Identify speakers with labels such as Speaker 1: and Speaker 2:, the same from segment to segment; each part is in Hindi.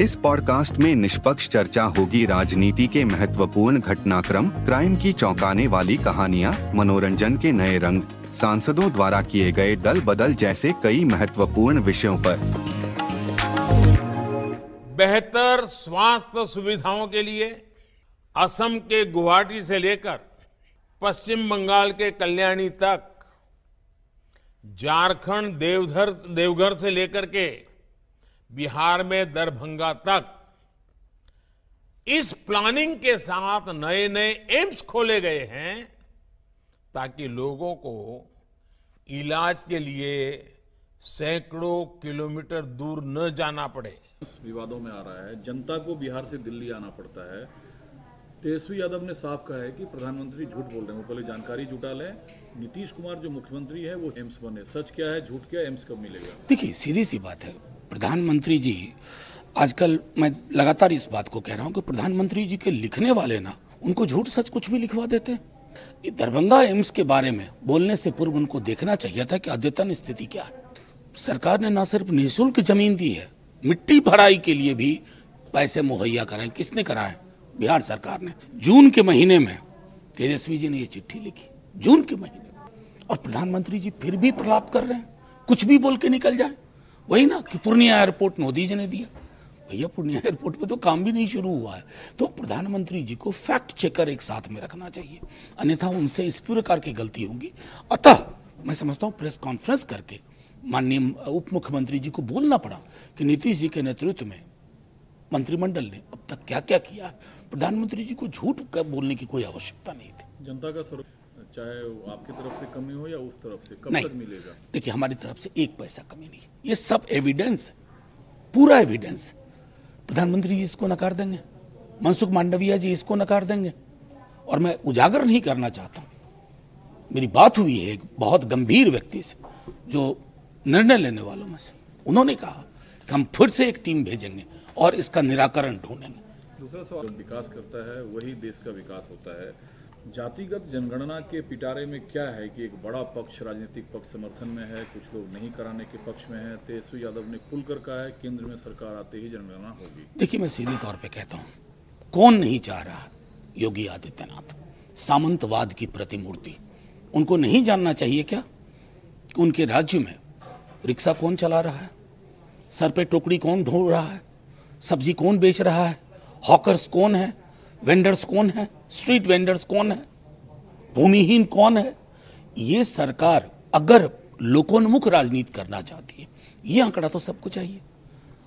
Speaker 1: इस पॉडकास्ट में निष्पक्ष चर्चा होगी राजनीति के महत्वपूर्ण घटनाक्रम, क्राइम की चौंकाने वाली कहानियाँ, मनोरंजन के नए रंग, सांसदों द्वारा किए गए दल बदल जैसे कई महत्वपूर्ण विषयों पर।
Speaker 2: बेहतर स्वास्थ्य सुविधाओं के लिए असम के गुवाहाटी से लेकर पश्चिम बंगाल के कल्याणी तक, झारखंड देवधर, देवघर से लेकर के बिहार में दरभंगा तक। इस प्लानिंग के साथ नए नए एम्स खोले गए हैं ताकि लोगों को इलाज के लिए सैकड़ों किलोमीटर दूर न जाना पड़े।
Speaker 3: विवादों में आ रहा है जनता को बिहार से दिल्ली आना पड़ता है। तेजस्वी यादव ने साफ़ कहा है कि प्रधानमंत्री झूठ बोल रहे हैं वो पहले जानकारी जुटा लें। नीतीश कुमार जो मुख्यमंत्री है वो एम्स बने। सच क्या है झूठ क्या एम्स कब मिलेगा?
Speaker 4: देखिए सीधी सी बात है प्रधानमंत्री जी, आजकल मैं लगातार इस बात को कह रहा हूँ कि प्रधानमंत्री जी के लिखने वाले ना, उनको झूठ सच कुछ भी लिखवा देते हैं। दरभंगा एम्स के बारे में बोलने से पूर्व उनको देखना चाहिए था कि अद्यतन स्थिति क्या है। सरकार ने ना सिर्फ़ निःशुल्क ज़मीन दी है, मिट्टी भराई के लिए भी पैसे मुहैया कराए। किसने कराए? बिहार सरकार ने। जून के महीने में तेजस्वी जी ने ये चिट्ठी लिखी। जून के महीने और प्रधानमंत्री जी फिर भी प्रलाप कर रहे हैं। कुछ भी बोल के निकल जाए। वही ना कि पूर्णिया एयरपोर्ट मोदी जी ने दिया। भैया, पूर्णिया एयरपोर्ट पे तो काम भी नहीं शुरू हुआ है। तो प्रधानमंत्री जी को फैक्ट चेकर एक साथ में रखना चाहिए। अन्यथा उनसे इस प्रकार की गलती होगी। अतः मैं समझता हूँ प्रेस कॉन्फ्रेंस करके माननीय उप मुख्यमंत्री जी को बोलना पड़ा कि नीतीश जी के नेतृत्व में मंत्रिमंडल ने अब तक क्या क्या किया प्रधानमंत्री जी को झूठ बोलने की कोई आवश्यकता नहीं थी।
Speaker 3: जनता का स्वरूप चाहे आपकी तरफ़ से कमी हो या उस तरफ़ से कब
Speaker 4: नहीं।
Speaker 3: तक मिलेगा?
Speaker 4: देखिए हमारी तरफ़ से एक पैसा कमी नहीं ये सब एविडेंस पूरा एविडेंस प्रधानमंत्री जी इसको नकार देंगे मनसुख मांडविया जी इसको नकार देंगे। और मैं उजागर नहीं करना चाहता हूँ। मेरी बात हुई है एक बहुत गंभीर व्यक्ति से जो निर्णय लेने वालों में से। उन्होंने कहा कि हम फिर से एक टीम भेजेंगे और इसका निराकरण ढूंढेंगे।
Speaker 3: दूसरा सवाल विकास करता है वही देश का विकास होता है। जातिगत जनगणना के पिटारे में क्या है कि एक बड़ा पक्ष राजनीतिक पक्ष समर्थन में है, कुछ लोग नहीं कराने के पक्ष में है। तेजस्वी यादव ने खुलकर कहा है, केंद्र में सरकार आते ही जनगणना होगी।
Speaker 4: देखिए, मैं सीधे तौर पे कहता हूँ, कौन नहीं चाह रहा योगी आदित्यनाथ? सामंतवाद की प्रतिमूर्ति। उनको नहीं जानना चाहिए क्या कि उनके राज्य में रिक्शा कौन चला रहा है? सर पे टोकरी कौन ढो रहा है? सब्ज़ी कौन बेच रहा है? हॉकर्स कौन है? वेंडर्स कौन है? स्ट्रीट वेंडर्स कौन है? भूमिहीन कौन है? ये सरकार अगर लोकोन्मुख राजनीति करना चाहती है, ये आंकड़ा तो सबको चाहिए।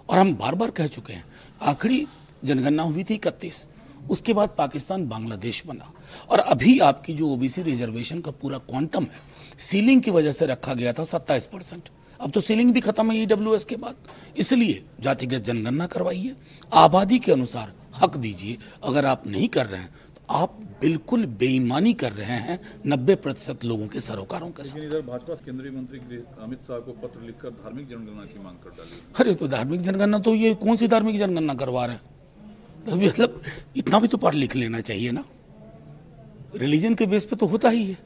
Speaker 4: और हम बार बार कह चुके हैं, आखिरी जनगणना हुई थी इकतीस, उसके बाद पाकिस्तान बांग्लादेश बना। और अभी आपकी जो ओबीसी रिजर्वेशन का पूरा क्वांटम है सीलिंग की वजह से रखा गया था सत्ताईस परसेंट। अब तो सीलिंग भी खत्म है ईडब्ल्यू के बाद, इसलिए जातिगत जनगणना करवाइए। आबादी के अनुसार हक दीजिए अगर आप नहीं कर रहे हैं तो आप बिल्कुल बेईमानी कर रहे हैं नब्बे प्रतिशत लोगों के सरोकारों के साथ।
Speaker 3: इधर भाजपा केंद्रीय मंत्री अमित शाह को पत्र लिखकर धार्मिक जनगणना की मांग कर डाली।
Speaker 4: अरे तो धार्मिक जनगणना तो ये कौन सी धार्मिक जनगणना करवा रहे हैं? तो मतलब इतना भी तो पढ़ लिख लेना चाहिए ना। रिलीजन के बेस पे तो होता ही है।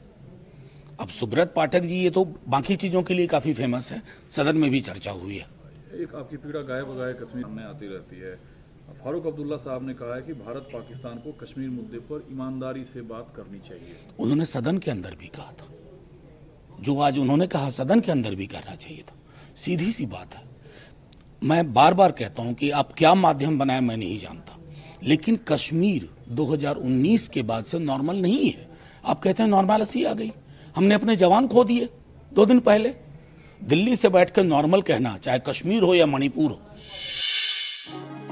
Speaker 4: अब सुब्रत पाठक जी ये तो बाकी चीज़ों के लिए काफ़ी फ़ेमस है। सदन में भी चर्चा हुई है।
Speaker 3: एक आपकी पीड़ा गाय बगाए कश्मीर में आती रहती है। फारूक अब्दुल्ला साहब ने कहा है कि भारत पाकिस्तान को कश्मीर मुद्दे पर ईमानदारी से बात करनी चाहिए।
Speaker 4: उन्होंने सदन के अंदर भी कहा था। जो आज उन्होंने कहा, सदन के अंदर भी करना चाहिए था। सीधी सी बात है। मैं बार बार कहता हूँ कि आप क्या माध्यम बनाए मैं नहीं जानता। लेकिन कश्मीर 2019 के बाद से नॉर्मल नहीं है। आप कहते हैं नॉर्मलिटी आ गई। हमने अपने जवान खो दिए दो दिन पहले। दिल्ली से बैठकर नॉर्मल कहना, चाहे कश्मीर हो या मणिपुर हो।